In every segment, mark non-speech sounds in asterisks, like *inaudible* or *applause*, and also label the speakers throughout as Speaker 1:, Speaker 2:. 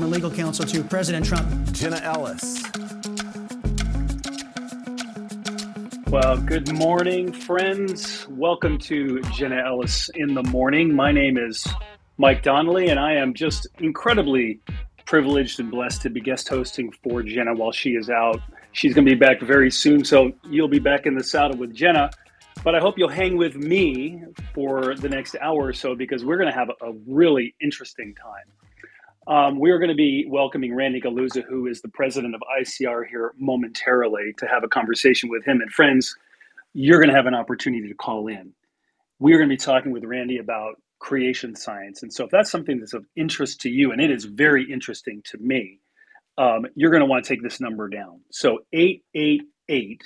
Speaker 1: Former legal counsel to President Trump.
Speaker 2: Jenna Ellis.
Speaker 3: Well, good morning, friends. Welcome to Jenna Ellis in the morning. My name is Mike Donnelly, and I am just incredibly privileged and blessed to be guest hosting for Jenna while she is out. She's going to be back very soon, so you'll be back in the saddle with Jenna. But I hope you'll hang with me for the next hour or so because we're going to have a really interesting time. Um, we are going to be welcoming Randy Guliuzza, who is the president of ICR, here momentarily to have a conversation with him. And friends, you're going to have an opportunity to call in. We are going to be talking with Randy about creation science. And so, if that's something that's of interest to you, and it is very interesting to me, um, you're going to want to take this number down. So, 888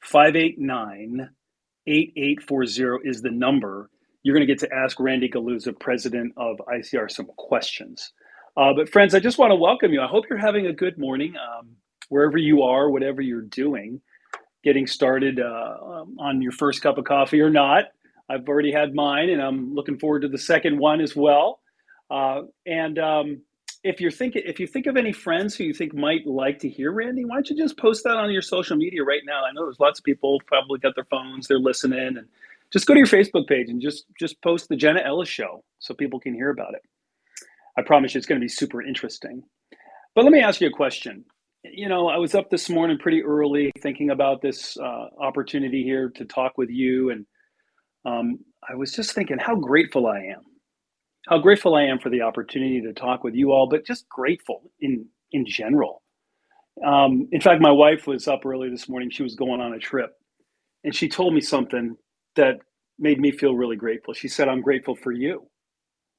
Speaker 3: 589 8840 is the number you're going to get to ask Randy Guliuzza, president of ICR, some questions. Uh, but friends, I just want to welcome you. I hope you're having a good morning um, wherever you are, whatever you're doing, getting started uh, um, on your first cup of coffee or not. I've already had mine, and I'm looking forward to the second one as well. Uh, and um, if you're thinking, if you think of any friends who you think might like to hear Randy, why don't you just post that on your social media right now? I know there's lots of people probably got their phones, they're listening, and just go to your Facebook page and just just post the Jenna Ellis show so people can hear about it. I promise you it's going to be super interesting. But let me ask you a question. You know, I was up this morning pretty early thinking about this uh, opportunity here to talk with you, and um, I was just thinking how grateful I am, how grateful I am for the opportunity to talk with you all, but just grateful in in general. Um, in fact, my wife was up early this morning. She was going on a trip, and she told me something that made me feel really grateful. She said, I'm grateful for you.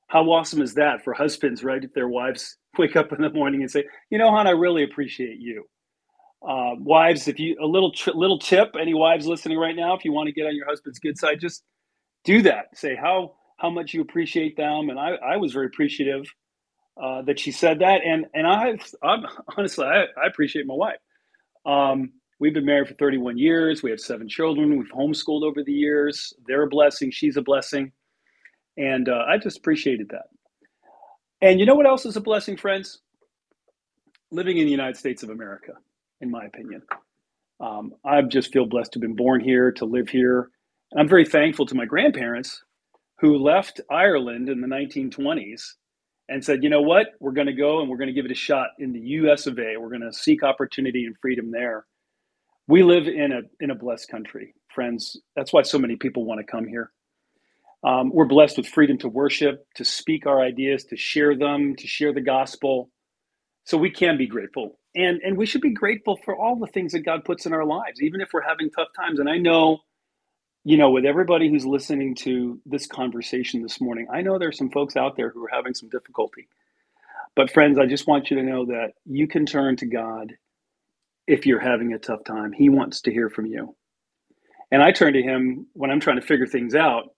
Speaker 3: How awesome is that for husbands, right? If their wives *laughs* wake up in the morning and say, you know, hon, I really appreciate you. Uh, wives, if you a little little tip, any wives listening right now, if you want to get on your husband's good side, just do that. Say how how much you appreciate them, and I, I was very appreciative uh, that she said that, and and I I'm *laughs* honestly I, I appreciate my wife. Um, We've been married for 31 years. We have seven children. We've homeschooled over the years. They're a blessing. She's a blessing. And uh, I just appreciated that. And you know what else is a blessing, friends? Living in the United States of America, in my opinion. Um, I just feel blessed to have been born here, to live here. And I'm very thankful to my grandparents who left Ireland in the 1920s and said, you know what, we're going to go and we're going to give it a shot in the US of A. We're going to seek opportunity and freedom there we live in a in a blessed country, friends. That's why so many people want to come here. Um, we're blessed with freedom to worship, to speak our ideas, to share them, to share the gospel. So we can be grateful, and and we should be grateful for all the things that God puts in our lives, even if we're having tough times. And I know, you know, with everybody who's listening to this conversation this morning, I know there's some folks out there who are having some difficulty. But friends, I just want you to know that you can turn to God if you're having a tough time. He wants to hear from you. And I turn to him when I'm trying to figure things out.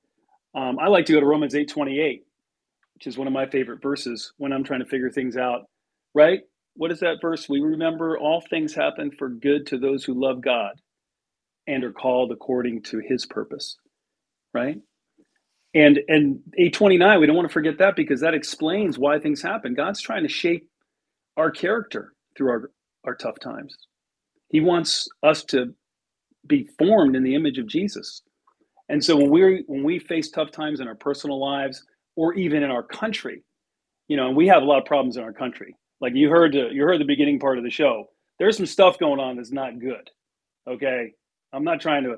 Speaker 3: Um, I like to go to Romans 8:28, which is one of my favorite verses when I'm trying to figure things out. Right? What is that verse? We remember all things happen for good to those who love God and are called according to his purpose. Right? And and 829, we don't want to forget that because that explains why things happen. God's trying to shape our character through our, our tough times. He wants us to be formed in the image of Jesus. And so when we when we face tough times in our personal lives or even in our country, you know, we have a lot of problems in our country. Like you heard, uh, you heard the beginning part of the show. there's some stuff going on that's not good. Okay. I'm not trying to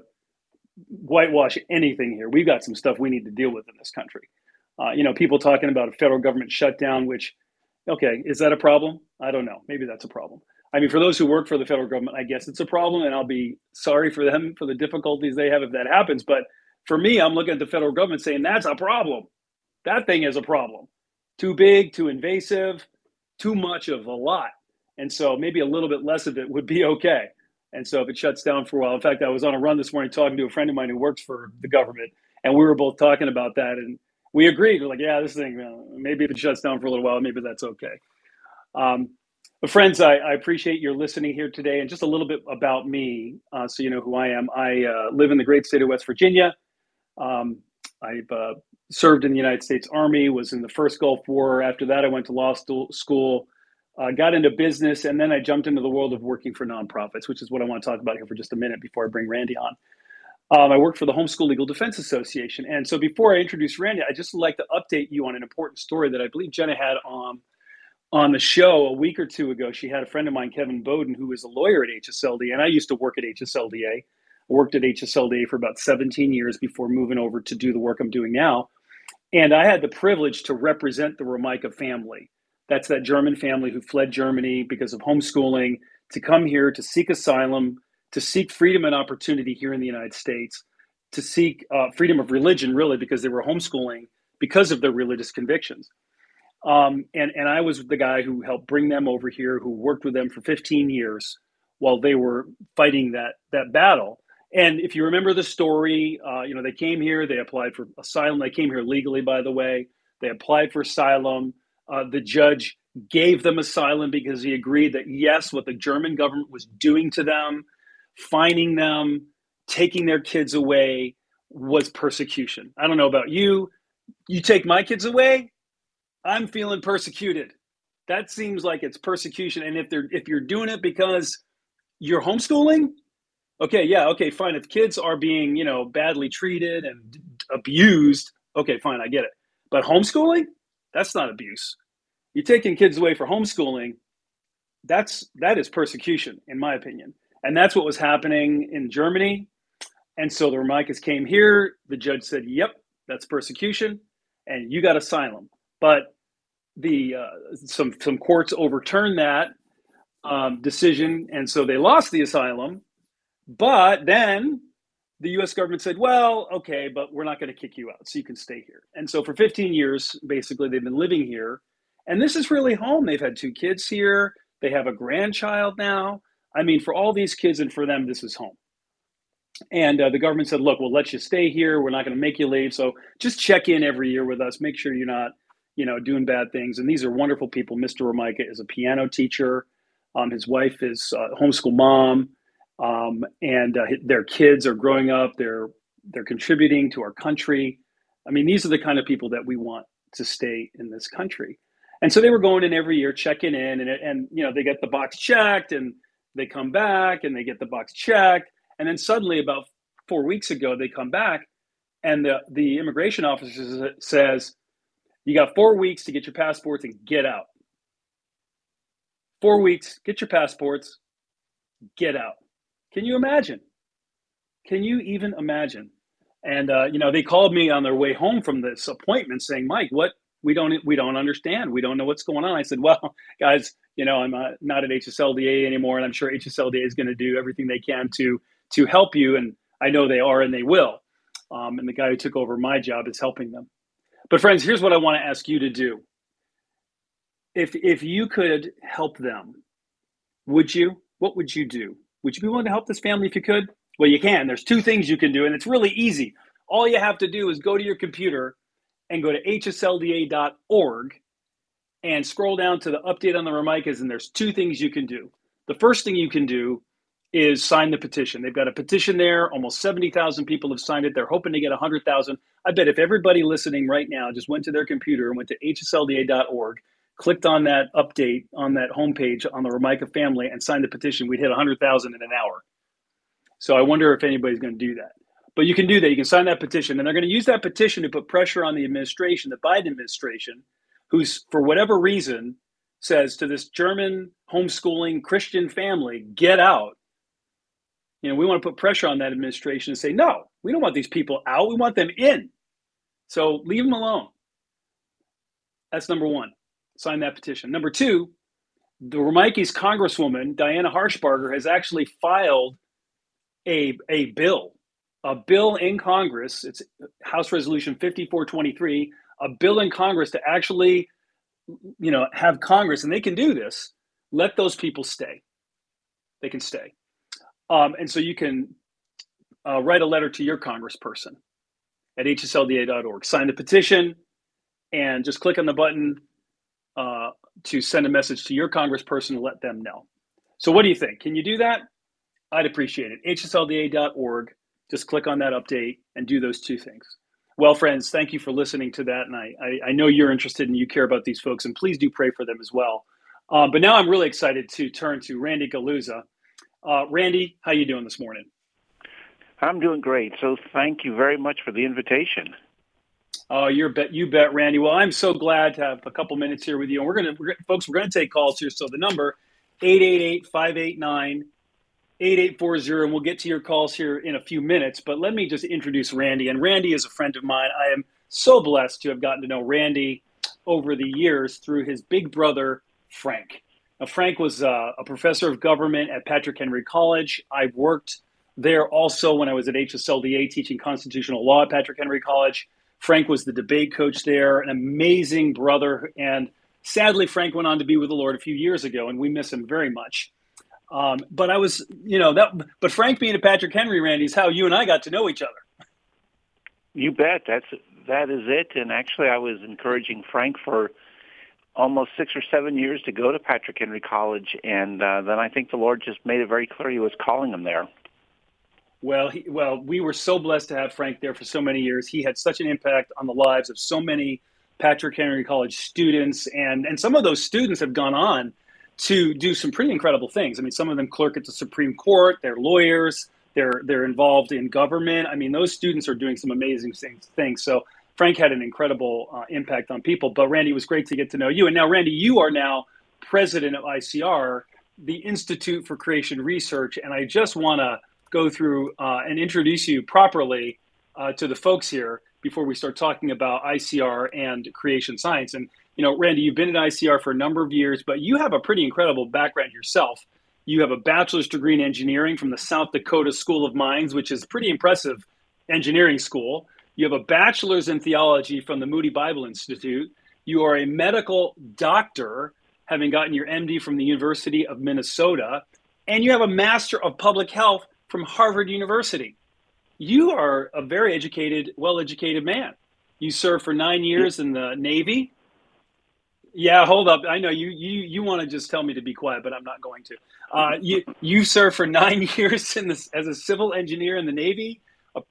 Speaker 3: whitewash anything here. We've got some stuff we need to deal with in this country. Uh, you know, people talking about a federal government shutdown, which, okay, is that a problem? I don't know. Maybe that's a problem. I mean, for those who work for the federal government, I guess it's a problem, and I'll be sorry for them for the difficulties they have if that happens. But for me, I'm looking at the federal government saying that's a problem. That thing is a problem. Too big, too invasive, too much of a lot. And so maybe a little bit less of it would be okay. And so if it shuts down for a while, in fact, I was on a run this morning talking to a friend of mine who works for the government, and we were both talking about that. And we agreed. We're like, yeah, this thing, maybe if it shuts down for a little while, maybe that's okay. Um, but friends, I, I, appreciate your listening here today. And just a little bit about me, uh, so you know who I am. I uh, live in the great state of West Virginia. Um, I've uh, served in the United States Army, was in the first Gulf War. After that, I went to law school uh, got into business, and then I jumped into the world of working for nonprofits, which is what I want to talk about here for just a minute before I bring Randy on. Um, I worked for the Homeschool Legal Defense Association. And so before I introduce Randy, I just like to update you on an important story that I believe Jenna had on, on the show a week or two ago. She had a friend of mine, Kevin Boden, who is a lawyer at HSLD, and I used to work at HSLDA. I worked at HSLDA for about 17 years before moving over to do the work I'm doing now. And I had the privilege to represent the Romeike family that's that German family who fled Germany because of homeschooling to come here to seek asylum, to seek freedom and opportunity here in the United States, to seek uh, freedom of religion, really, because they were homeschooling because of their religious convictions. Um, and, and I was the guy who helped bring them over here, who worked with them for 15 years while they were fighting that, that battle. And if you remember the story, uh, you know, they came here, they applied for asylum. They came here legally, by the way. They applied for asylum. Uh, the judge gave them asylum because he agreed that, yes, what the German government was doing to them, fining them, taking their kids away, was persecution. I don't know about you. You take my kids away, I'm feeling persecuted. That seems like it's persecution. And if they're if you're doing it because you're homeschooling, okay, yeah, okay, fine. If kids are being, you know, badly treated and abused, okay, fine, I get it. But homeschooling, that's not abuse. You're taking kids away for homeschooling. That's that is persecution, in my opinion. And that's what was happening in Germany. And so the Romeikes came here. The judge said, "Yep, that's persecution, and you got asylum." But the uh, some some courts overturned that um, decision, and so they lost the asylum. But then the US government said, well, okay, but we're not going to kick you out, so you can stay here. And so for 15 years, basically, they've been living here. And this is really home. They've had two kids here, they have a grandchild now. I mean, for all these kids and for them, this is home. And uh, the government said, look, we'll let you stay here. We're not going to make you leave. So just check in every year with us. Make sure you're not, you know, doing bad things. And these are wonderful people. Mr. Romeike is a piano teacher. Um, his wife is a homeschool mom um, and uh, their kids are growing up. They're they're contributing to our country. I mean, these are the kind of people that we want to stay in this country. And so they were going in every year, checking in, and and you know they get the box checked, and they come back, and they get the box checked, and then suddenly, about four weeks ago, they come back, and the the immigration officer says, "You got four weeks to get your passports and get out. Four weeks, get your passports, get out." Can you imagine? Can you even imagine? And uh, you know, they called me on their way home from this appointment, saying, "Mike, what we don't we don't understand. We don't know what's going on." I said, "Well, *laughs* guys, you know, I'm uh, not at HSLDA anymore, and I'm sure HSLDA is going to do everything they can to to help you, and I know they are, and they will." Um, and the guy who took over my job is helping them. But friends, here's what I want to ask you to do. If if you could help them, would you? What would you do? Would you be willing to help this family if you could? Well, you can. There's two things you can do, and it's really easy. All you have to do is go to your computer and go to hslda.org and scroll down to the update on the Romeikes, and there's two things you can do. The first thing you can do is sign the petition. They've got a petition there. Almost 70,000 people have signed it. They're hoping to get 100,000. I bet if everybody listening right now just went to their computer and went to hslda.org clicked on that update on that homepage on the Romeike family and signed the petition, we'd hit 100,000 in an hour. So I wonder if anybody's going to do that. But you can do that. You can sign that petition, and they're going to use that petition to put pressure on the administration, the Biden administration, who's for whatever reason says to this German homeschooling Christian family, get out, you know, we want to put pressure on that administration and say, no, we don't want these people out. We want them in. So leave them alone. That's number one. Sign that petition. Number two, the Romeike's Congresswoman, Diana Harshbarger, has actually filed a, a bill, a bill in Congress. It's House Resolution 5423, a bill in Congress to actually, you know, have Congress, and they can do this, let those people stay. They can stay. Um, and so you can uh, write a letter to your congressperson at hslda.org. Sign the petition and just click on the button uh, to send a message to your congressperson to let them know. So, what do you think? Can you do that? I'd appreciate it. hslda.org. Just click on that update and do those two things. Well, friends, thank you for listening to that. And I, I, I know you're interested and you care about these folks, and please do pray for them as well. Um, but now I'm really excited to turn to Randy Guliuzza. Uh, Randy, how you doing this morning?
Speaker 4: I'm doing great. So thank you very much for the invitation.
Speaker 3: Oh, you're bet you bet, Randy. Well, I'm so glad to have a couple minutes here with you. And we're gonna, folks, we're gonna take calls here. So the number 888-589-8840, and we'll get to your calls here in a few minutes. But let me just introduce Randy. And Randy is a friend of mine. I am so blessed to have gotten to know Randy over the years through his big brother, Frank. Now, Frank was uh, a professor of government at Patrick Henry College. I've worked there also when I was at HSLDA teaching constitutional law at Patrick Henry College. Frank was the debate coach there, an amazing brother. And sadly, Frank went on to be with the Lord a few years ago, and we miss him very much. Um, but I was, you know, that. But Frank being a Patrick Henry, Randy, is how you and I got to know each other.
Speaker 4: You bet. That's that is it. And actually, I was encouraging Frank for almost six or seven years to go to Patrick Henry College, and uh, then I think the Lord just made it very clear He was calling him there.
Speaker 3: Well, he, well, we were so blessed to have Frank there for so many years. He had such an impact on the lives of so many Patrick Henry College students, and and some of those students have gone on to do some pretty incredible things. I mean, some of them clerk at the Supreme Court. They're lawyers. They're they're involved in government. I mean, those students are doing some amazing things. So Frank had an incredible uh, impact on people. But Randy, it was great to get to know you. And now, Randy, you are now president of ICR, the Institute for Creation Research. And I just want to go through uh, and introduce you properly uh, to the folks here before we start talking about ICR and creation science. And, you know, Randy, you've been at ICR for a number of years, but you have a pretty incredible background yourself. You have a bachelor's degree in engineering from the South Dakota School of Mines, which is pretty impressive engineering school. You have a bachelor's in theology from the Moody Bible Institute. You are a medical doctor, having gotten your MD from the University of Minnesota. And you have a master of public health from Harvard University. You are a very educated, well educated man. You served for nine years in the Navy. Yeah, hold up. I know you you you want to just tell me to be quiet, but I'm not going to. Uh, you you served for nine *laughs* years in this as a civil engineer in the Navy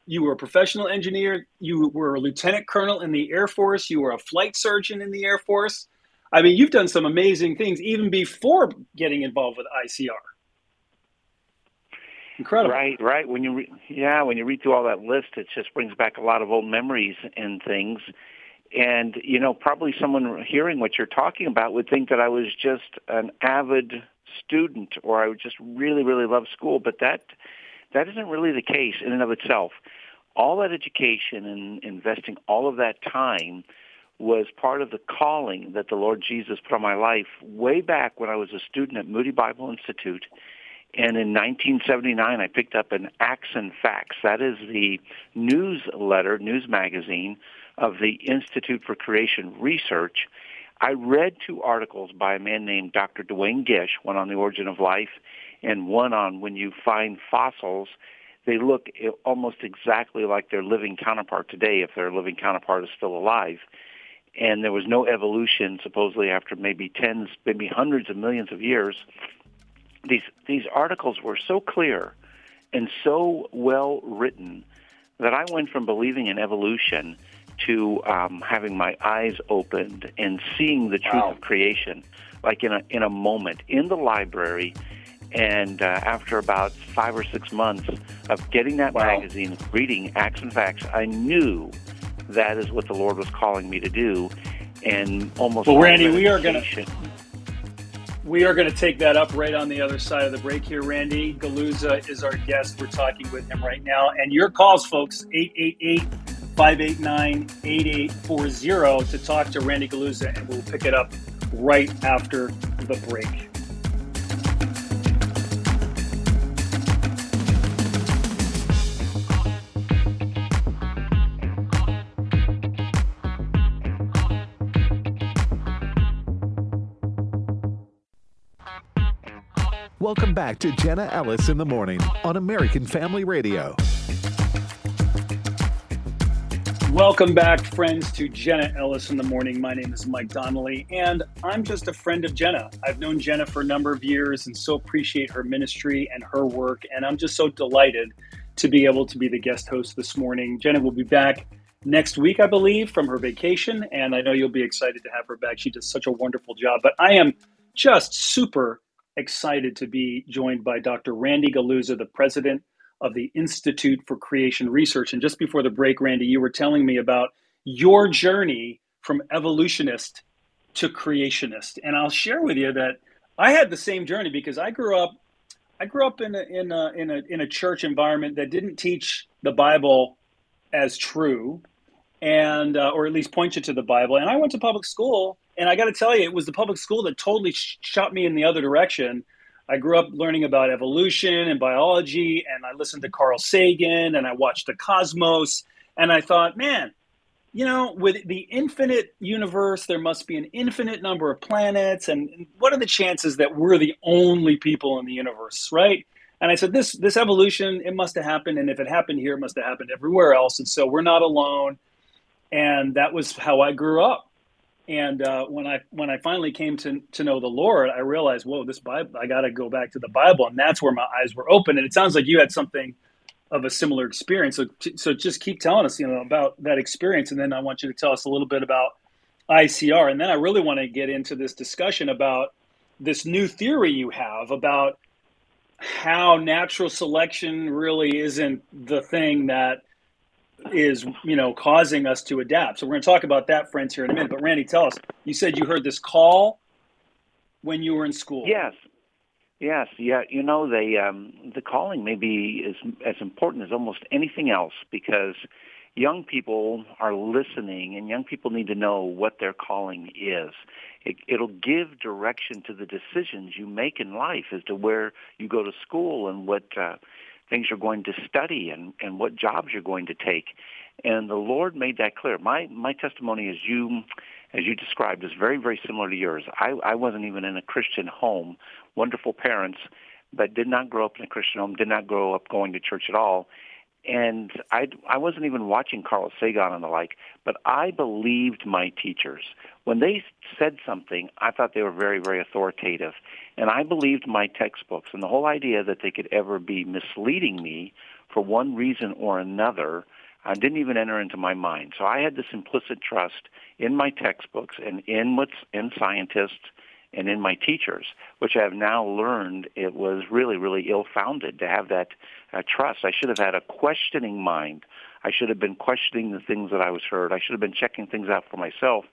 Speaker 3: you were a professional engineer, you were a lieutenant colonel in the Air Force, you were a flight surgeon in the Air Force. I mean, you've done some amazing things even before getting involved with ICR. Incredible.
Speaker 4: Right, right. When you re- yeah, when you read through all that list, it just brings back a lot of old memories and things. And you know, probably someone hearing what you're talking about would think that I was just an avid student or I would just really, really love school, but that that isn't really the case in and of itself. All that education and investing all of that time was part of the calling that the Lord Jesus put on my life way back when I was a student at Moody Bible Institute. And in 1979, I picked up an Acts and Facts. That is the newsletter, news magazine of the Institute for Creation Research. I read two articles by a man named Dr. Duane Gish, one on the origin of life and one on when you find fossils, they look almost exactly like their living counterpart today if their living counterpart is still alive. And there was no evolution supposedly after maybe tens, maybe hundreds of millions of years. These these articles were so clear and so well written that I went from believing in evolution to um, having my eyes opened and seeing the truth wow. of creation, like in a in a moment in the library and uh, after about five or six months of getting that wow. magazine, reading Acts and Facts, I knew that is what the Lord was calling me to do. And almost
Speaker 3: well, Randy, we are going to We are going to take that up right on the other side of the break here. Randy Guliuzza is our guest. We're talking with him right now. And your calls, folks, 888 589 8840 to talk to Randy Guliuzza, and we'll pick it up right after the break.
Speaker 2: Welcome back to Jenna Ellis in the Morning on American Family Radio.
Speaker 3: Welcome back, friends, to Jenna Ellis in the Morning. My name is Mike Donnelly, and I'm just a friend of Jenna. I've known Jenna for a number of years and so appreciate her ministry and her work. And I'm just so delighted to be able to be the guest host this morning. Jenna will be back next week, I believe, from her vacation. And I know you'll be excited to have her back. She does such a wonderful job. But I am just super excited to be joined by Dr. Randy Guliuzza, the president of the Institute for Creation Research. And just before the break, Randy, you were telling me about your journey from evolutionist to creationist. And I'll share with you that I had the same journey because I grew up I grew up in a, in a, in a, in a church environment that didn't teach the Bible as true and uh, or at least point you to the Bible. And I went to public school and I got to tell you, it was the public school that totally sh- shot me in the other direction. I grew up learning about evolution and biology, and I listened to Carl Sagan, and I watched the cosmos, and I thought, man, you know, with the infinite universe, there must be an infinite number of planets, and what are the chances that we're the only people in the universe, right? And I said, this this evolution, it must have happened, and if it happened here, it must have happened everywhere else, and so we're not alone. And that was how I grew up. And uh, when I when I finally came to to know the Lord, I realized, whoa, this Bible, I got to go back to the Bible, and that's where my eyes were open. And it sounds like you had something of a similar experience. So so just keep telling us, you know, about that experience, and then I want you to tell us a little bit about ICR, and then I really want to get into this discussion about this new theory you have about how natural selection really isn't the thing that is you know causing us to adapt. So we're going to talk about that, friends, here in a minute. But Randy, tell us. You said you heard this call when you were in school.
Speaker 4: Yes. Yes, yeah, you know the um, the calling may be as as important as almost anything else because young people are listening, and young people need to know what their calling is. It, it'll give direction to the decisions you make in life as to where you go to school and what uh, things you're going to study and, and what jobs you're going to take. And the Lord made that clear. My my testimony as you as you described is very, very similar to yours. I, I wasn't even in a Christian home, wonderful parents, but did not grow up in a Christian home, did not grow up going to church at all and I, I wasn't even watching Carl Sagan and the like, but I believed my teachers. When they said something, I thought they were very, very authoritative. And I believed my textbooks. And the whole idea that they could ever be misleading me for one reason or another uh, didn't even enter into my mind. So I had this implicit trust in my textbooks and in what's in scientists and in my teachers, which I have now learned it was really, really ill-founded to have that uh, trust. I should have had a questioning mind. I should have been questioning the things that I was heard. I should have been checking things out for myself.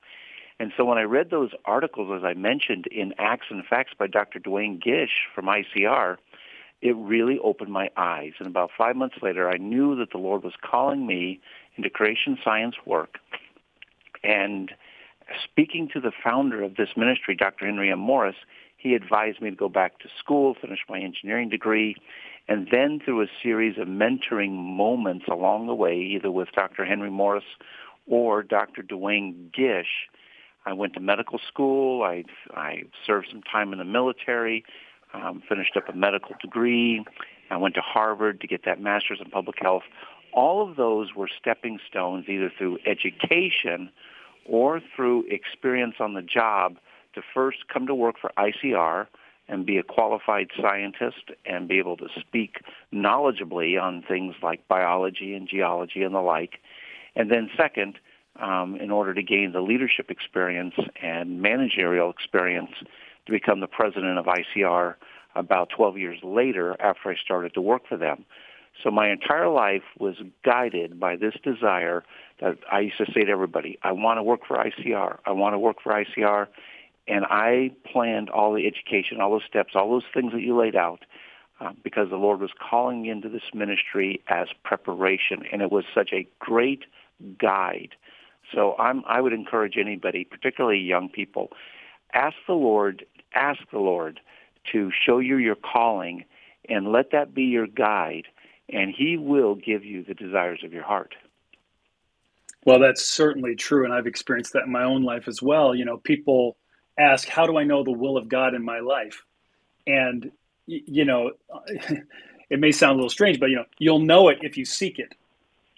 Speaker 4: And so when I read those articles, as I mentioned, in Acts and Facts by Dr. Duane Gish from ICR, it really opened my eyes. And about five months later, I knew that the Lord was calling me into creation science work. And speaking to the founder of this ministry, Dr. Henry M. Morris, he advised me to go back to school, finish my engineering degree, and then through a series of mentoring moments along the way, either with Dr. Henry Morris or Dr. Duane Gish, I went to medical school. I, I served some time in the military, um, finished up a medical degree. I went to Harvard to get that master's in public health. All of those were stepping stones either through education or through experience on the job to first come to work for ICR and be a qualified scientist and be able to speak knowledgeably on things like biology and geology and the like. And then second, um, in order to gain the leadership experience and managerial experience to become the president of ICR about 12 years later after I started to work for them. So my entire life was guided by this desire that I used to say to everybody, I want to work for ICR. I want to work for ICR. and I planned all the education, all those steps, all those things that you laid out, uh, because the Lord was calling into this ministry as preparation, and it was such a great guide. So I'm, I would encourage anybody, particularly young people, ask the Lord, ask the Lord to show you your calling, and let that be your guide, and He will give you the desires of your heart.
Speaker 3: Well, that's certainly true, and I've experienced that in my own life as well. You know, people ask, "How do I know the will of God in my life?" And you know, *laughs* it may sound a little strange, but you know, you'll know it if you seek it.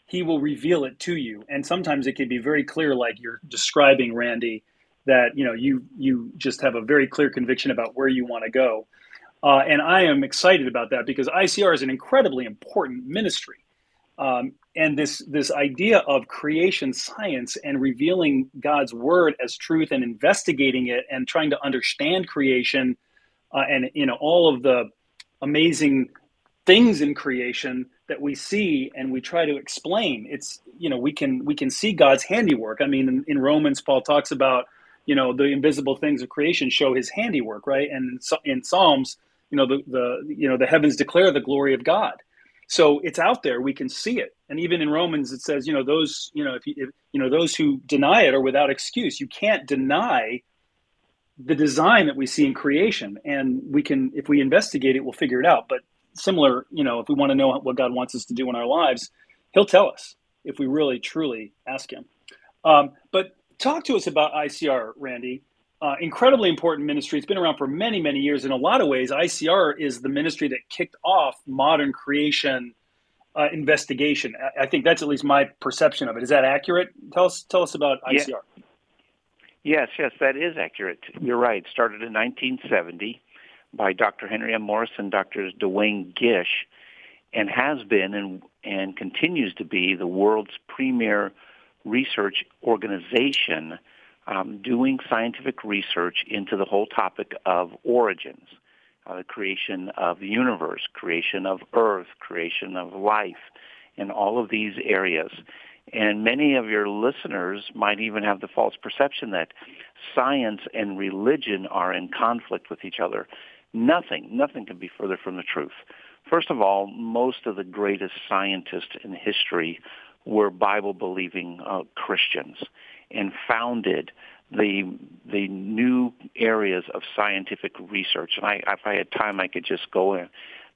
Speaker 3: He will reveal it to you, and sometimes it can be very clear, like you're describing, Randy, that you know you you just have a very clear conviction about where you want to go. Uh, and I am excited about that because ICR is an incredibly important ministry. Um, and this this idea of creation science and revealing God's word as truth and investigating it and trying to understand creation uh, and you know all of the amazing things in creation that we see and we try to explain it's you know we can we can see God's handiwork. I mean in, in Romans Paul talks about you know the invisible things of creation show his handiwork, right? And in Psalms, you know the the you know the heavens declare the glory of God. So it's out there. We can see it. And even in romans it says you know those you know if you, if, you know those who deny it are without excuse. You can't deny the design that we see in creation. And we can if we investigate it we'll figure it out. But similar you know if we want to know what god wants us to do in our lives he'll tell us if we really truly ask him. Um, but talk to us about icr randy uh, incredibly important ministry. It's been around for many, many years. In a lot of ways, ICR is the ministry that kicked off modern creation uh, investigation. I, I, think that's at least my perception of it. Is that accurate? Tell us, tell us about ICR.
Speaker 4: Yeah. Yes, yes, that is accurate. You're right. Started in 1970 by Dr. Henry M. Morris and Dr. Duane Gish, and has been and and continues to be the world's premier research organization um, doing scientific research into the whole topic of origins, uh, the creation of the universe, creation of Earth, creation of life, in all of these areas. And many of your listeners might even have the false perception that science and religion are in conflict with each other. Nothing, nothing can be further from the truth. First of all, most of the greatest scientists in history were Bible-believing uh, Christians and founded the the new areas of scientific research. And I, if I had time, I could just go in,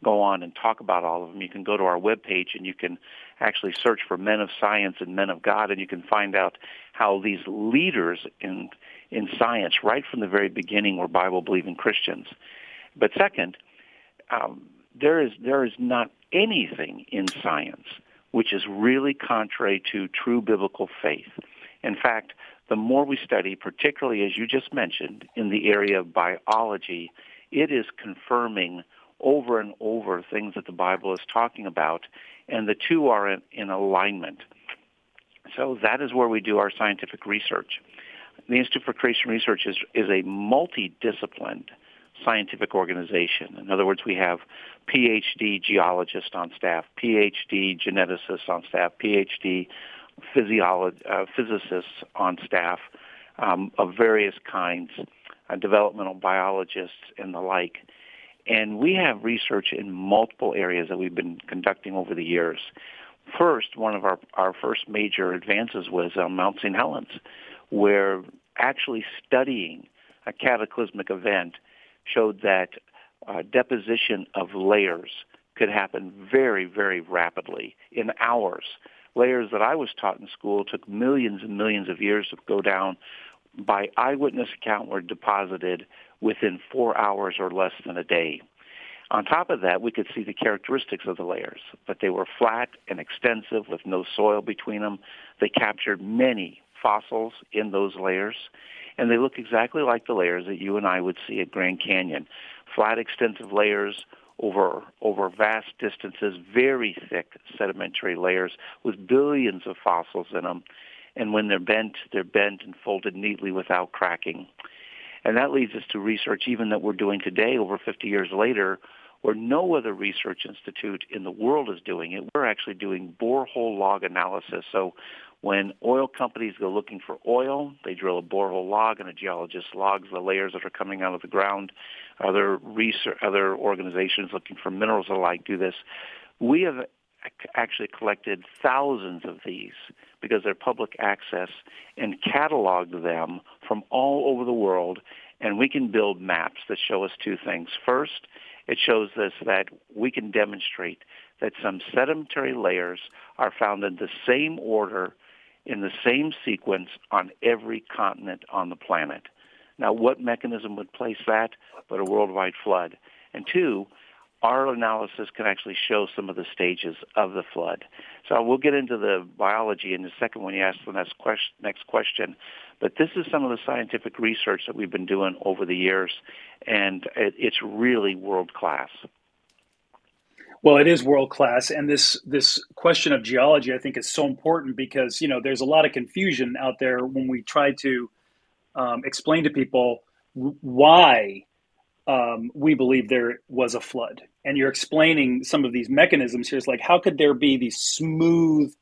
Speaker 4: go on and talk about all of them. You can go to our webpage and you can actually search for men of science and men of God, and you can find out how these leaders in in science, right from the very beginning, were Bible believing Christians. But second, um, there is there is not anything in science which is really contrary to true biblical faith. In fact, the more we study, particularly as you just mentioned, in the area of biology, it is confirming over and over things that the Bible is talking about, and the two are in, in alignment. So that is where we do our scientific research. The Institute for Creation Research is, is a multidisciplined scientific organization. In other words, we have PhD geologists on staff, PhD geneticists on staff, PhD uh, physicists on staff um, of various kinds, uh, developmental biologists and the like. And we have research in multiple areas that we've been conducting over the years. First, one of our, our first major advances was on Mount St. Helens, where actually studying a cataclysmic event showed that uh, deposition of layers could happen very, very rapidly in hours layers that I was taught in school took millions and millions of years to go down. By eyewitness account, were deposited within four hours or less than a day. On top of that, we could see the characteristics of the layers, but they were flat and extensive with no soil between them. They captured many fossils in those layers, and they look exactly like the layers that you and I would see at Grand Canyon. Flat, extensive layers over over vast distances, very thick sedimentary layers with billions of fossils in them. And when they're bent, they're bent and folded neatly without cracking. And that leads us to research even that we're doing today, over 50 years later, where no other research institute in the world is doing it. We're actually doing borehole log analysis. So when oil companies go looking for oil, they drill a borehole log and a geologist logs the layers that are coming out of the ground. Other research, other organizations looking for minerals alike do this. We have actually collected thousands of these because they're public access and cataloged them from all over the world. And we can build maps that show us two things. First, it shows us that we can demonstrate that some sedimentary layers are found in the same order in the same sequence on every continent on the planet. Now, what mechanism would place that but a worldwide flood? And two, our analysis can actually show some of the stages of the flood. So we'll get into the biology in a second when you ask the next question. Next question. But this is some of the scientific research that we've been doing over the years, and it's really world class.
Speaker 3: Well, it is world class, and this this question of geology, I think, is so important because you know there's a lot of confusion out there when we try to um, explain to people why um, we believe there was a flood, and you're explaining some of these mechanisms here. It's like how could there be these smooth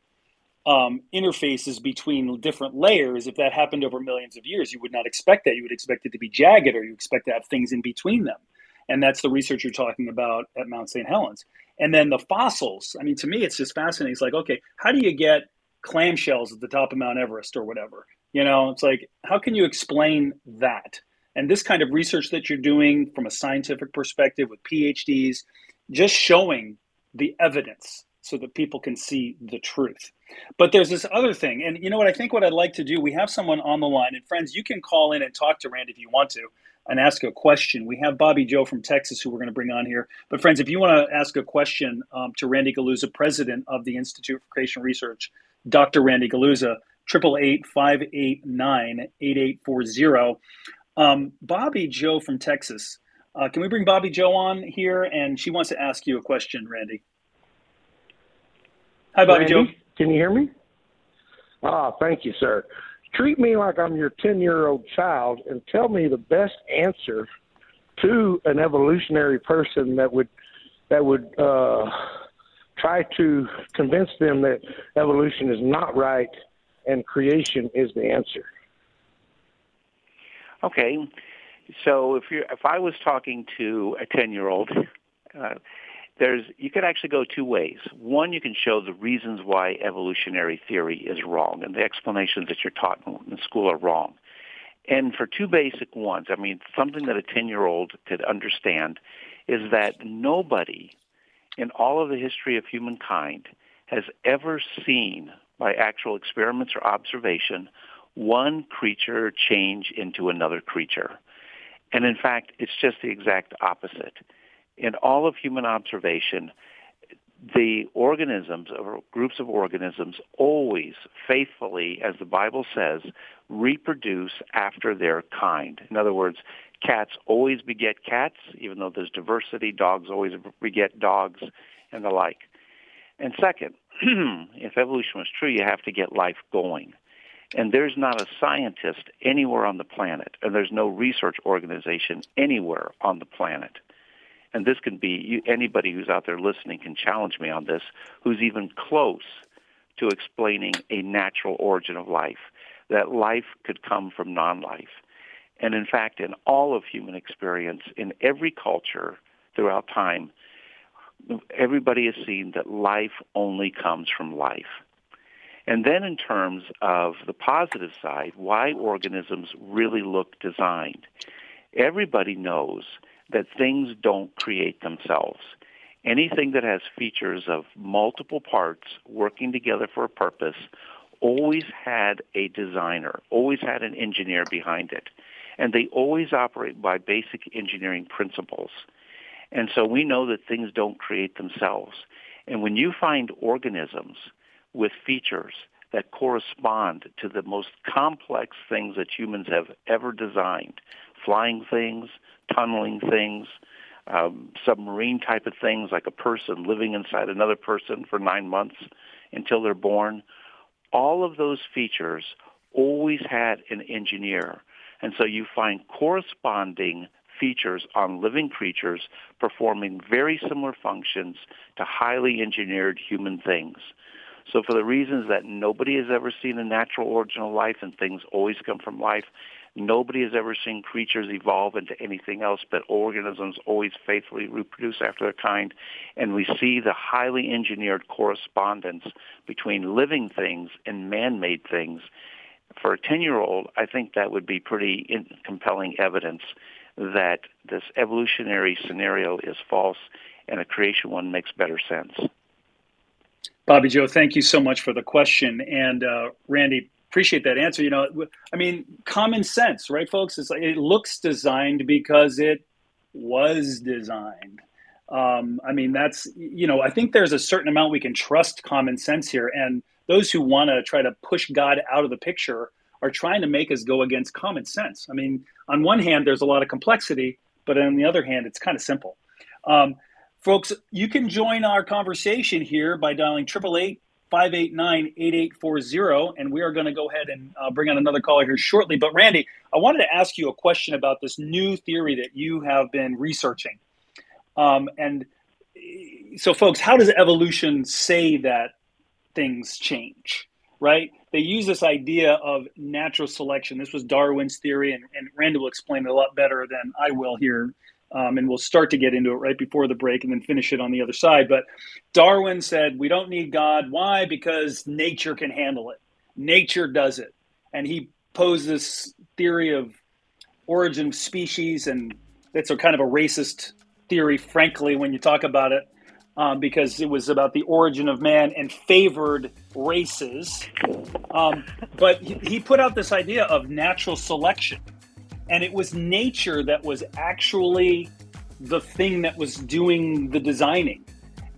Speaker 3: um, interfaces between different layers if that happened over millions of years? You would not expect that. You would expect it to be jagged, or you expect to have things in between them and that's the research you're talking about at Mount St. Helens. And then the fossils. I mean, to me, it's just fascinating. It's like, okay, how do you get clamshells at the top of Mount Everest or whatever? You know, it's like, how can you explain that? And this kind of research that you're doing from a scientific perspective with PhDs, just showing the evidence so that people can see the truth. But there's this other thing. And you know what? I think what I'd like to do, we have someone on the line. And friends, you can call in and talk to Randy if you want to and ask a question. We have Bobby Joe from Texas who we're going to bring on here. But friends, if you want to ask a question um, to Randy Guliuzza, president of the Institute for Creation Research, Dr. Randy Guliuzza, 888-589-8840. Um, Bobby Joe from Texas. Uh, can we bring Bobby Joe on here? And she wants to ask you a question, Randy. Hi, Bobby
Speaker 5: Randy,
Speaker 3: Joe.
Speaker 5: Can you hear me? Ah, thank you, sir treat me like I'm your 10 year old child and tell me the best answer to an evolutionary person that would that would uh, try to convince them that evolution is not right and creation is the answer.
Speaker 4: Okay, so if you're if I was talking to a 10 year old. Uh, there's you could actually go two ways. One, you can show the reasons why evolutionary theory is wrong and the explanations that you're taught in school are wrong. And for two basic ones, I mean, something that a 10-year-old could understand is that nobody in all of the history of humankind has ever seen by actual experiments or observation one creature change into another creature. And in fact, it's just the exact opposite in all of human observation, the organisms or groups of organisms always faithfully, as the Bible says, reproduce after their kind. In other words, cats always beget cats, even though there's diversity. Dogs always beget dogs, and the like. And second, *clears throat* if evolution was true, you have to get life going. And there's not a scientist anywhere on the planet, and there's no research organization anywhere on the planet and this can be anybody who's out there listening can challenge me on this, who's even close to explaining a natural origin of life, that life could come from non-life. And in fact, in all of human experience, in every culture throughout time, everybody has seen that life only comes from life. And then in terms of the positive side, why organisms really look designed, everybody knows that things don't create themselves. Anything that has features of multiple parts working together for a purpose always had a designer, always had an engineer behind it. And they always operate by basic engineering principles. And so we know that things don't create themselves. And when you find organisms with features that correspond to the most complex things that humans have ever designed, flying things, tunneling things, um, submarine type of things like a person living inside another person for nine months until they're born. All of those features always had an engineer. And so you find corresponding features on living creatures performing very similar functions to highly engineered human things. So for the reasons that nobody has ever seen a natural origin of life and things always come from life, nobody has ever seen creatures evolve into anything else, but organisms always faithfully reproduce after their kind. And we see the highly engineered correspondence between living things and man-made things. For a 10-year-old, I think that would be pretty compelling evidence that this evolutionary scenario is false and a creation one makes better sense.
Speaker 3: Bobby Joe, thank you so much for the question. And uh, Randy, appreciate that answer. You know, I mean, common sense, right, folks? It's like it looks designed because it was designed. Um, I mean, that's, you know, I think there's a certain amount we can trust common sense here. And those who want to try to push God out of the picture are trying to make us go against common sense. I mean, on one hand, there's a lot of complexity, but on the other hand, it's kind of simple. Um, folks, you can join our conversation here by dialing 888 589 8840. And we are going to go ahead and uh, bring on another caller here shortly. But, Randy, I wanted to ask you a question about this new theory that you have been researching. Um, and so, folks, how does evolution say that things change, right? they use this idea of natural selection. This was Darwin's theory, and, and Randy will explain it a lot better than I will here. Um, and we'll start to get into it right before the break and then finish it on the other side. But Darwin said, We don't need God. Why? Because nature can handle it. Nature does it. And he posed this theory of origin of species, and it's a kind of a racist theory, frankly, when you talk about it um, because it was about the origin of man and favored races. Um, but he, he put out this idea of natural selection. And it was nature that was actually the thing that was doing the designing.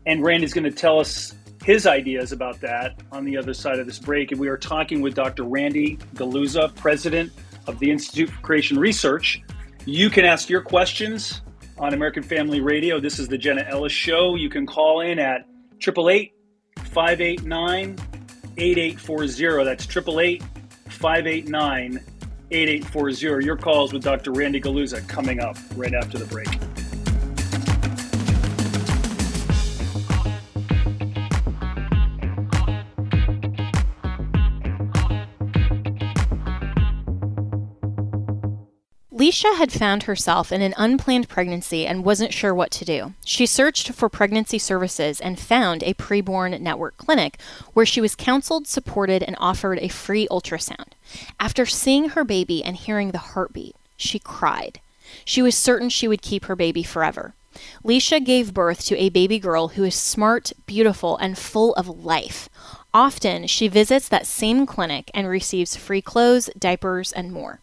Speaker 3: And Randy's going to tell us his ideas about that on the other side of this break. And we are talking with Dr. Randy Guliuzza, president of the Institute for Creation Research. You can ask your questions on American Family Radio. This is the Jenna Ellis Show. You can call in at 888 589 8840. That's 888 589 8840. Your calls with Dr. Randy Guliuzza coming up right after the break.
Speaker 6: Leisha had found herself in an unplanned pregnancy and wasn't sure what to do. She searched for pregnancy services and found a preborn network clinic where she was counseled, supported, and offered a free ultrasound. After seeing her baby and hearing the heartbeat, she cried. She was certain she would keep her baby forever. Leisha gave birth to a baby girl who is smart, beautiful, and full of life. Often, she visits that same clinic and receives free clothes, diapers, and more.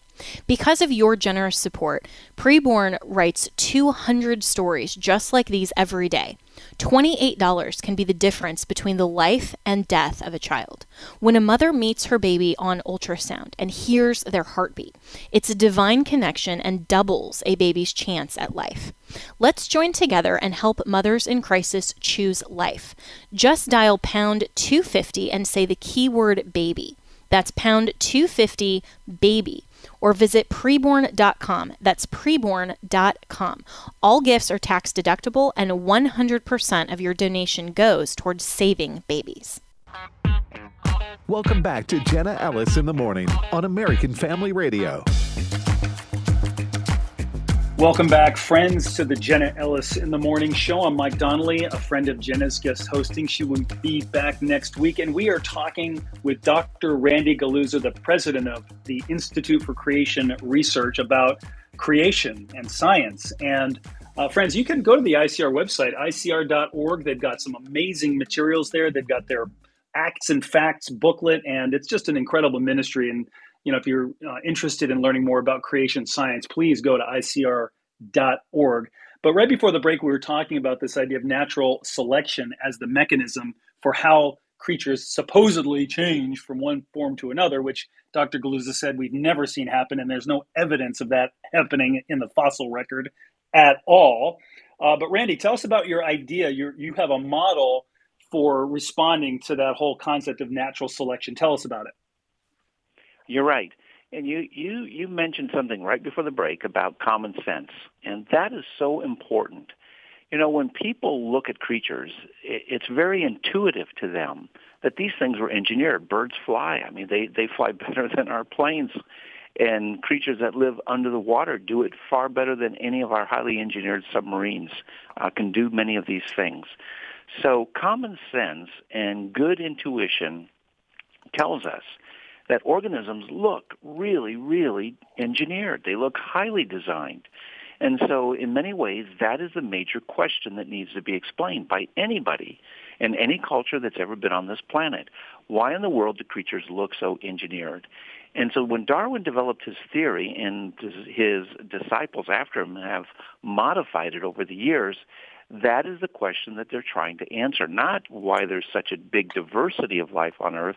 Speaker 6: Because of your generous support, Preborn writes 200 stories just like these every day. $28 can be the difference between the life and death of a child. When a mother meets her baby on ultrasound and hears their heartbeat, it's a divine connection and doubles a baby's chance at life. Let's join together and help mothers in crisis choose life. Just dial pound 250 and say the keyword baby. That's pound 250 baby or visit preborn.com. That's preborn.com. All gifts are tax deductible and 100% of your donation goes towards saving babies.
Speaker 2: Welcome back to Jenna Ellis in the Morning on American Family Radio.
Speaker 3: Welcome back, friends, to the Jenna Ellis in the Morning Show. I'm Mike Donnelly, a friend of Jenna's guest hosting. She will be back next week, and we are talking with Dr. Randy Guliuzza, the president of the Institute for Creation Research, about creation and science. And uh, friends, you can go to the ICR website, icr.org. They've got some amazing materials there. They've got their Acts and Facts booklet, and it's just an incredible ministry. And you know, if you're uh, interested in learning more about creation science, please go to icr.org. But right before the break, we were talking about this idea of natural selection as the mechanism for how creatures supposedly change from one form to another, which Dr. Guliuzza said we've never seen happen, and there's no evidence of that happening in the fossil record at all. Uh, but Randy, tell us about your idea. you you have a model for responding to that whole concept of natural selection. Tell us about it.
Speaker 4: You're right. And you, you, you mentioned something right before the break about common sense, and that is so important. You know, when people look at creatures, it's very intuitive to them that these things were engineered. Birds fly. I mean, they, they fly *laughs* better than our planes. And creatures that live under the water do it far better than any of our highly engineered submarines uh, can do many of these things. So common sense and good intuition tells us that organisms look really, really engineered. They look highly designed. And so in many ways, that is the major question that needs to be explained by anybody in any culture that's ever been on this planet. Why in the world do creatures look so engineered? And so when Darwin developed his theory and his disciples after him have modified it over the years, that is the question that they're trying to answer. Not why there's such a big diversity of life on Earth,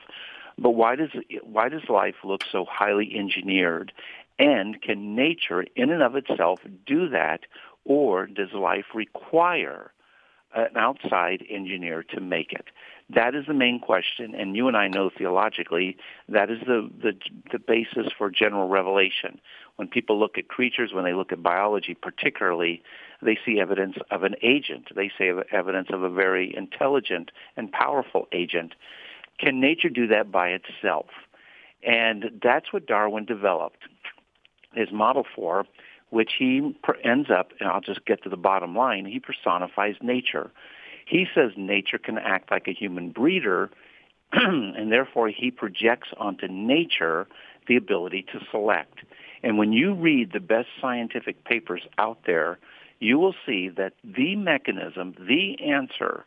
Speaker 4: but why does why does life look so highly engineered? And can nature, in and of itself, do that, or does life require an outside engineer to make it? That is the main question, and you and I know theologically that is the, the, the basis for general revelation. When people look at creatures, when they look at biology particularly, they see evidence of an agent. They see evidence of a very intelligent and powerful agent. Can nature do that by itself? And that's what Darwin developed his model for, which he ends up, and I'll just get to the bottom line, he personifies nature. He says nature can act like a human breeder, *clears throat* and therefore he projects onto nature the ability to select. And when you read the best scientific papers out there, you will see that the mechanism, the answer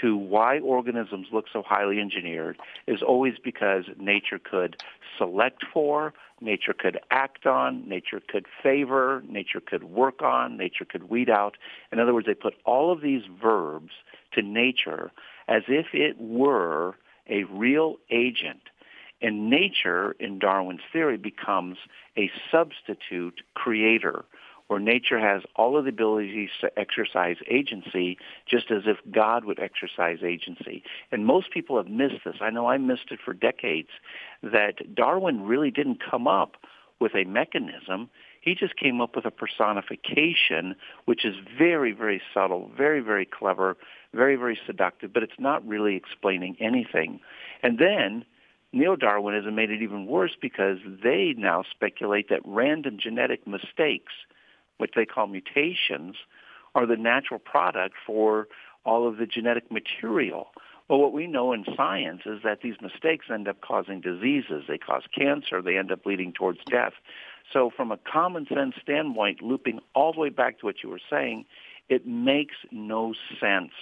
Speaker 4: to why organisms look so highly engineered is always because nature could select for, nature could act on, nature could favor, nature could work on, nature could weed out. In other words, they put all of these verbs to nature as if it were a real agent. And nature, in Darwin's theory, becomes a substitute creator where nature has all of the abilities to exercise agency just as if God would exercise agency. And most people have missed this. I know I missed it for decades that Darwin really didn't come up with a mechanism. He just came up with a personification, which is very, very subtle, very, very clever, very, very seductive, but it's not really explaining anything. And then neo-Darwinism made it even worse because they now speculate that random genetic mistakes – which they call mutations, are the natural product for all of the genetic material. Well, what we know in science is that these mistakes end up causing diseases. They cause cancer. They end up leading towards death. So from a common sense standpoint, looping all the way back to what you were saying, it makes no sense.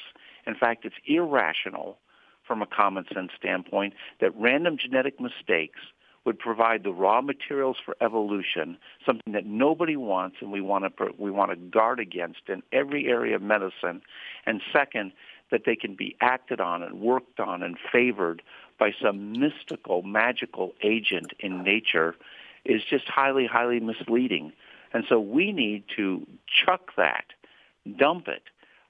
Speaker 4: In fact, it's irrational from a common sense standpoint that random genetic mistakes would provide the raw materials for evolution, something that nobody wants and we want to we want to guard against in every area of medicine. And second, that they can be acted on and worked on and favored by some mystical, magical agent in nature is just highly, highly misleading. And so we need to chuck that, dump it,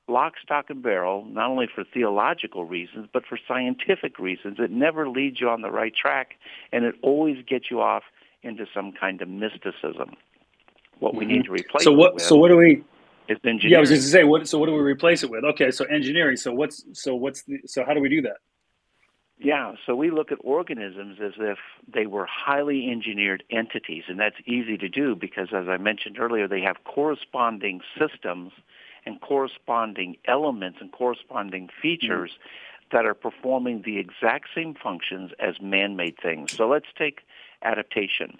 Speaker 4: lock, stock, and barrel, not only for theological reasons, but for scientific reasons. It never leads you on the right track, and it always gets you off into some kind of mysticism. What we mm-hmm. need to replace.
Speaker 3: So what?
Speaker 4: With
Speaker 3: so what do we?
Speaker 4: It's engineering.
Speaker 3: Yeah, I was going to say what. So what do we replace it with? Okay, so engineering. So what's so what's the, so how do we do that?
Speaker 4: Yeah, so we look at organisms as if they were highly engineered entities, and that's easy to do because, as I mentioned earlier, they have corresponding systems and corresponding elements and corresponding features mm-hmm. that are performing the exact same functions as man-made things. So let's take adaptation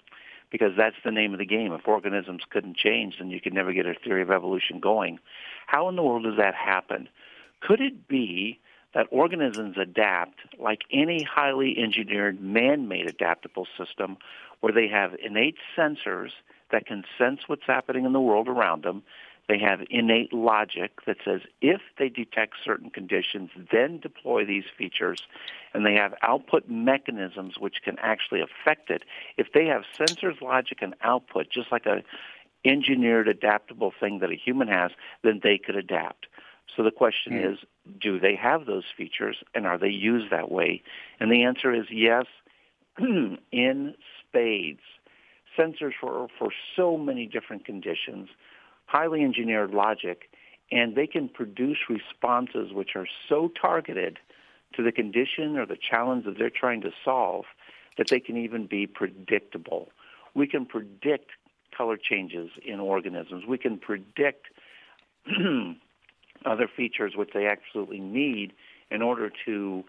Speaker 4: because that's the name of the game. If organisms couldn't change, then you could never get a theory of evolution going. How in the world does that happen? Could it be that organisms adapt like any highly engineered man-made adaptable system where they have innate sensors that can sense what's happening in the world around them they have innate logic that says if they detect certain conditions, then deploy these features. And they have output mechanisms which can actually affect it. If they have sensors, logic, and output, just like a engineered adaptable thing that a human has, then they could adapt. So the question mm. is, do they have those features and are they used that way? And the answer is yes, *clears throat* in spades. sensors for for so many different conditions, highly engineered logic, and they can produce responses which are so targeted to the condition or the challenge that they're trying to solve that they can even be predictable. We can predict color changes in organisms. We can predict *clears throat* other features which they absolutely need in order to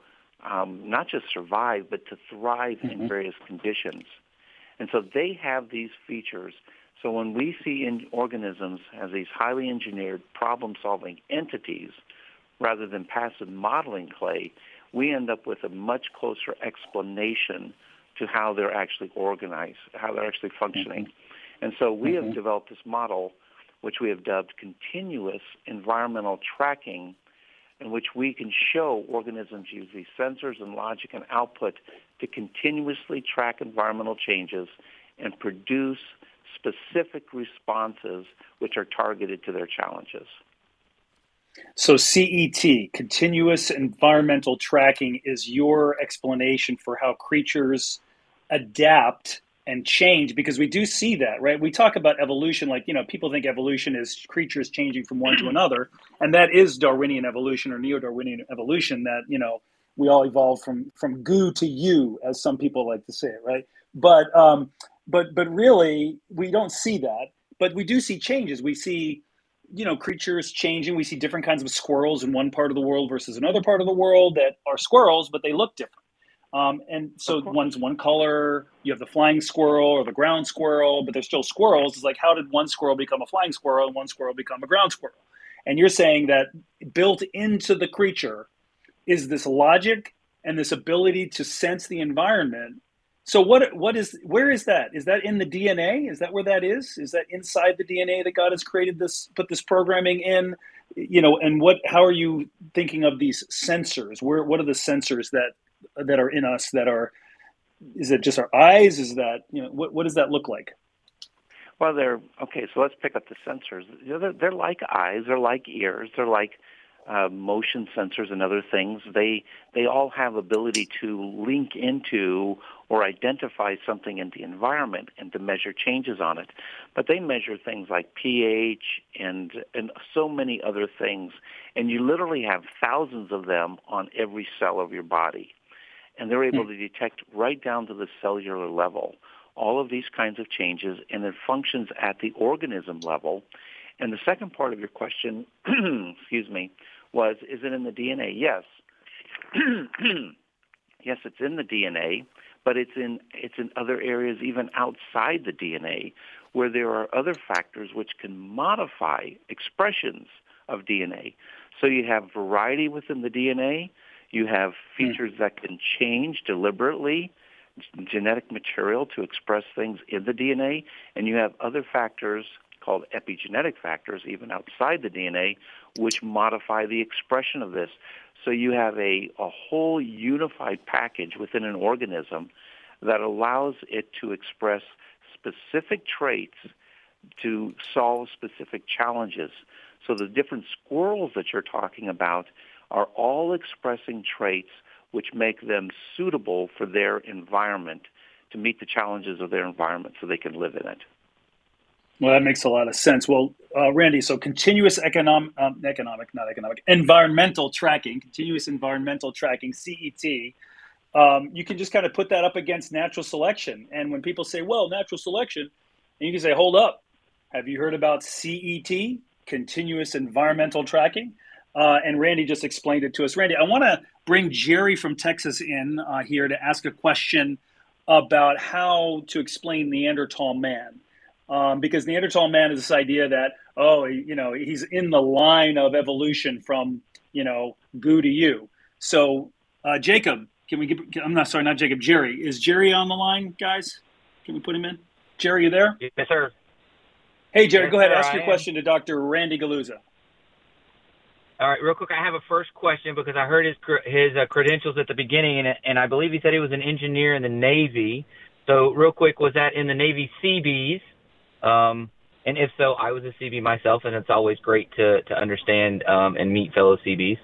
Speaker 4: um, not just survive, but to thrive mm-hmm. in various conditions. And so they have these features. So when we see in organisms as these highly engineered problem-solving entities, rather than passive modeling clay, we end up with a much closer explanation to how they're actually organized, how they're actually functioning. Mm-hmm. And so we mm-hmm. have developed this model, which we have dubbed continuous environmental tracking, in which we can show organisms use these sensors and logic and output to continuously track environmental changes and produce specific responses which are targeted to their challenges.
Speaker 3: So CET, continuous environmental tracking, is your explanation for how creatures adapt and change because we do see that, right? We talk about evolution like, you know, people think evolution is creatures changing from one to another, and that is Darwinian evolution or neo-Darwinian evolution that, you know, we all evolved from from goo to you as some people like to say it, right? But um but but really we don't see that, but we do see changes. We see you know creatures changing. We see different kinds of squirrels in one part of the world versus another part of the world that are squirrels but they look different. Um, and so one's one color. You have the flying squirrel or the ground squirrel but they're still squirrels. It's like how did one squirrel become a flying squirrel and one squirrel become a ground squirrel? And you're saying that built into the creature is this logic and this ability to sense the environment so what what is where is that? Is that in the DNA? Is that where that is? Is that inside the DNA that God has created this put this programming in? You know, and what how are you thinking of these sensors? Where what are the sensors that that are in us that are is it just our eyes? Is that you know what what does that look like?
Speaker 4: Well, they're okay. So let's pick up the sensors. They're, they're like eyes. They're like ears. They're like uh, motion sensors and other things, they they all have ability to link into or identify something in the environment and to measure changes on it. But they measure things like pH and and so many other things, and you literally have thousands of them on every cell of your body, and they're able hmm. to detect right down to the cellular level all of these kinds of changes, and it functions at the organism level. And the second part of your question, *clears throat* excuse me, was, is it in the DNA? Yes. *clears throat* yes, it's in the DNA, but it's in it's in other areas even outside the DNA where there are other factors which can modify expressions of DNA. So you have variety within the DNA, you have hmm. features that can change deliberately genetic material to express things in the DNA, and you have other factors called epigenetic factors, even outside the DNA, which modify the expression of this. So you have a, a whole unified package within an organism that allows it to express specific traits to solve specific challenges. So the different squirrels that you're talking about are all expressing traits which make them suitable for their environment to meet the challenges of their environment so they can live in it.
Speaker 3: Well, that makes a lot of sense. Well, uh, Randy, so continuous economic, um, economic, not economic, environmental tracking, continuous environmental tracking, CET. Um, you can just kind of put that up against natural selection. And when people say, well, natural selection, and you can say, hold up, have you heard about CET, continuous environmental tracking? Uh, and Randy just explained it to us. Randy, I want to bring Jerry from Texas in uh, here to ask a question about how to explain Neanderthal man um, because Neanderthal man is this idea that oh, you know, he's in the line of evolution from you know goo to you. So uh, Jacob, can we get? I'm not sorry, not Jacob. Jerry is Jerry on the line, guys? Can we put him in? Jerry, you there?
Speaker 7: Yes, sir.
Speaker 3: Hey, Jerry, yes, go ahead. Sir, ask I your am. question to Dr. Randy Guliuzza.
Speaker 7: All right, real quick, I have a first question because I heard his his uh, credentials at the beginning, and, and I believe he said he was an engineer in the Navy. So, real quick, was that in the Navy Seabees? Um, and if so, I was a CB myself, and it's always great to to understand um, and meet fellow CBs.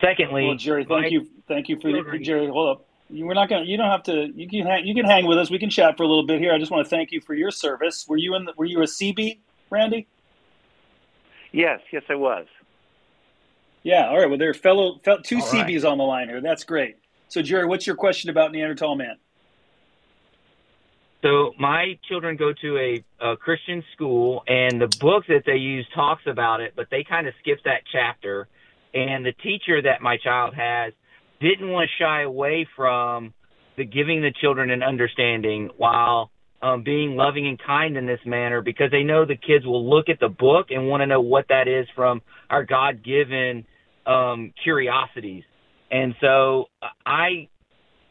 Speaker 7: Secondly,
Speaker 3: well, Jerry, thank you, thank you for the, Jerry. Hold up, we're not gonna. You don't have to. You can hang. You can hang with us. We can chat for a little bit here. I just want to thank you for your service. Were you in? The, were you a CB, Randy?
Speaker 4: Yes, yes, I was.
Speaker 3: Yeah. All right. Well, there are fellow, fellow two
Speaker 7: All right.
Speaker 3: CBs on the line here. That's great. So, Jerry, what's your question about Neanderthal man?
Speaker 7: So my children go to a, a Christian school, and the book that they use talks about it, but they kind of skip that chapter. And the teacher that my child has didn't want to shy away from the giving the children an understanding while um, being loving and kind in this manner because they know the kids will look at the book and want to know what that is from our God given um, curiosities. And so I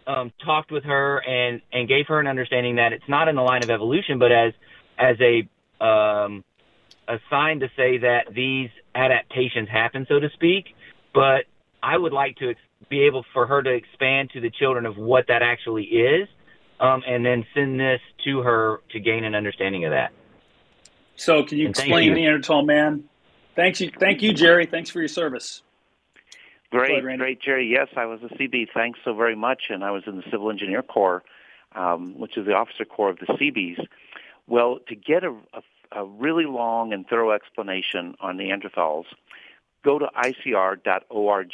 Speaker 7: um, talked with her and, and gave her an understanding that it's not in the line of evolution, but as as a um, a sign to say that these adaptations happen, so to speak. But I would like to ex- be able for her to expand to the children of what that actually is, um, and then send this to her to gain an understanding of that.
Speaker 3: So, can you
Speaker 7: And
Speaker 3: explain
Speaker 7: you.
Speaker 3: Neanderthal man? Thanks you. Thank you, Jerry. Thanks for your service.
Speaker 4: Great, great, Jerry. Yes, I was a CB. Thanks so very much, and I was in the Civil Engineer Corps, um, which is the officer corps of the CBs. Well, to get a, a, a really long and thorough explanation on Neanderthals, go to ICR.org,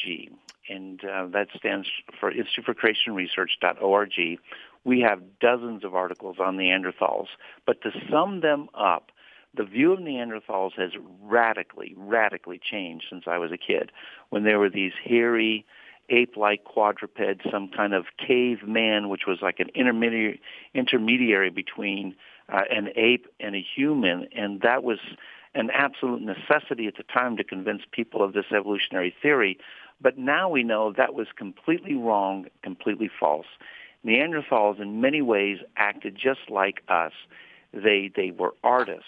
Speaker 4: and uh, that stands for Institute for Creation Research.org. We have dozens of articles on Neanderthals, but to sum them up, the view of Neanderthals has radically, radically changed since I was a kid. When there were these hairy, ape-like quadrupeds, some kind of caveman, which was like an intermediary, intermediary between uh, an ape and a human, and that was an absolute necessity at the time to convince people of this evolutionary theory. But now we know that was completely wrong, completely false. Neanderthals, in many ways, acted just like us. They they were artists.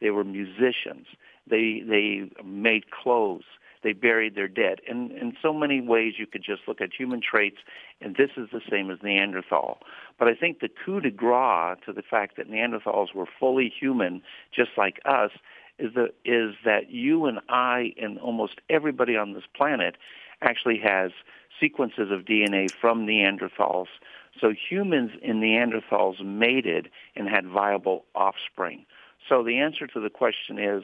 Speaker 4: They were musicians. They they made clothes. They buried their dead. And in so many ways, you could just look at human traits, and this is the same as Neanderthal. But I think the coup de grace to the fact that Neanderthals were fully human, just like us, is that is that you and I and almost everybody on this planet actually has sequences of DNA from Neanderthals. So humans and Neanderthals mated and had viable offspring. So the answer to the question is,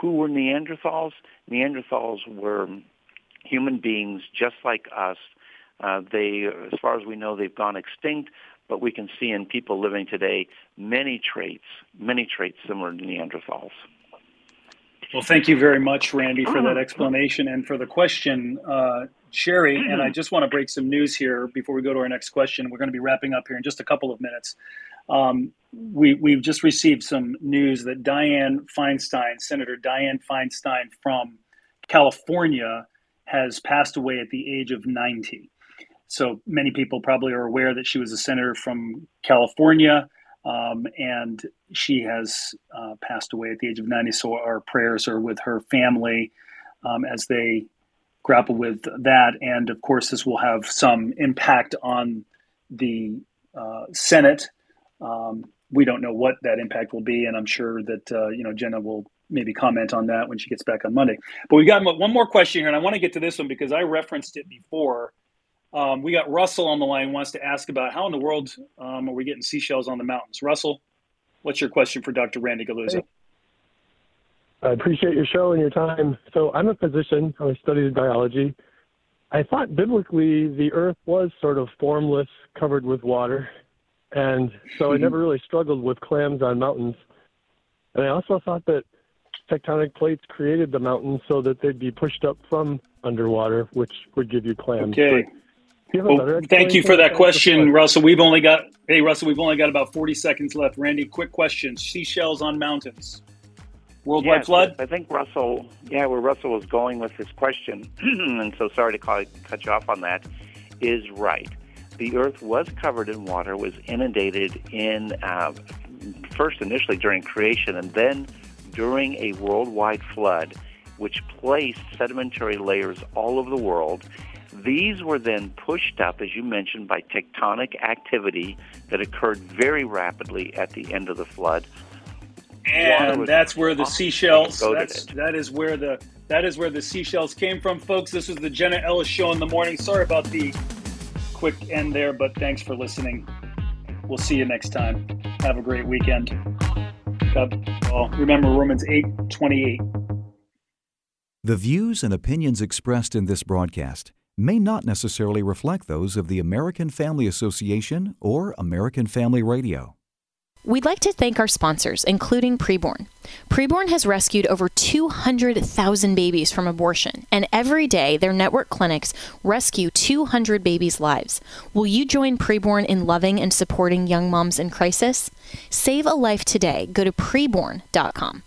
Speaker 4: who were Neanderthals? Neanderthals were human beings just like us. Uh, they, as far as we know, they've gone extinct, but we can see in people living today many traits, many traits similar to Neanderthals.
Speaker 3: Well, thank you very much, Randy, for that explanation and for the question, uh, Sherry. And I just want to break some news here before we go to our next question. We're going to be wrapping up here in just a couple of minutes. Um, we, we've just received some news that Dianne Feinstein, Senator Dianne Feinstein from California, has passed away at the age of 90. So many people probably are aware that she was a senator from California, um, and she has uh, passed away at the age of 90. So our prayers are with her family um, as they grapple with that. And of course, this will have some impact on the uh, Senate. Um, we don't know what that impact will be, and I'm sure that uh, you know Jenna will maybe comment on that when she gets back on Monday. But we've got one more question here, and I want to get to this one because I referenced it before. Um, we got Russell on the line wants to ask about how in the world um, are we getting seashells on the mountains? Russell, what's your question for Dr. Randy Guliuzza?
Speaker 8: I appreciate your show and your time. So I'm a physician. I studied biology. I thought biblically the earth was sort of formless, covered with water. And so I never mm-hmm. really struggled with clams on mountains. And I also thought that tectonic plates created the mountains so that they'd be pushed up from underwater, which would give you clams.
Speaker 3: Okay.
Speaker 8: You
Speaker 3: Well, thank you for that question, Russell. We've only got hey Russell, we've only got about 40 seconds left. Randy, quick question: seashells on mountains, worldwide
Speaker 4: Yes,
Speaker 3: flood.
Speaker 4: I think Russell, yeah, where Russell was going with his question, *clears throat* and so sorry to call, cut you off on that, is right. The Earth was covered in water, was inundated in uh, first initially during creation, and then during a worldwide flood, which placed sedimentary layers all over the world. These were then pushed up, as you mentioned, by tectonic activity that occurred very rapidly at the end of the flood.
Speaker 3: And that's where the seashells. That's that is where the that is where the seashells came from, folks. This is the Jenna Ellis Show in the morning. Sorry about the quick end there, but thanks for listening. We'll see you next time. Have a great weekend. God all. Remember Romans 8 28.
Speaker 9: The views and opinions expressed in this broadcast may not necessarily reflect those of the American Family Association or American Family Radio.
Speaker 6: We'd like to thank our sponsors, including Preborn. Preborn has rescued over 200,000 babies from abortion, and every day their network clinics rescue 200 babies' lives. Will you join Preborn in loving and supporting young moms in crisis? Save a life today. Go to preborn.com.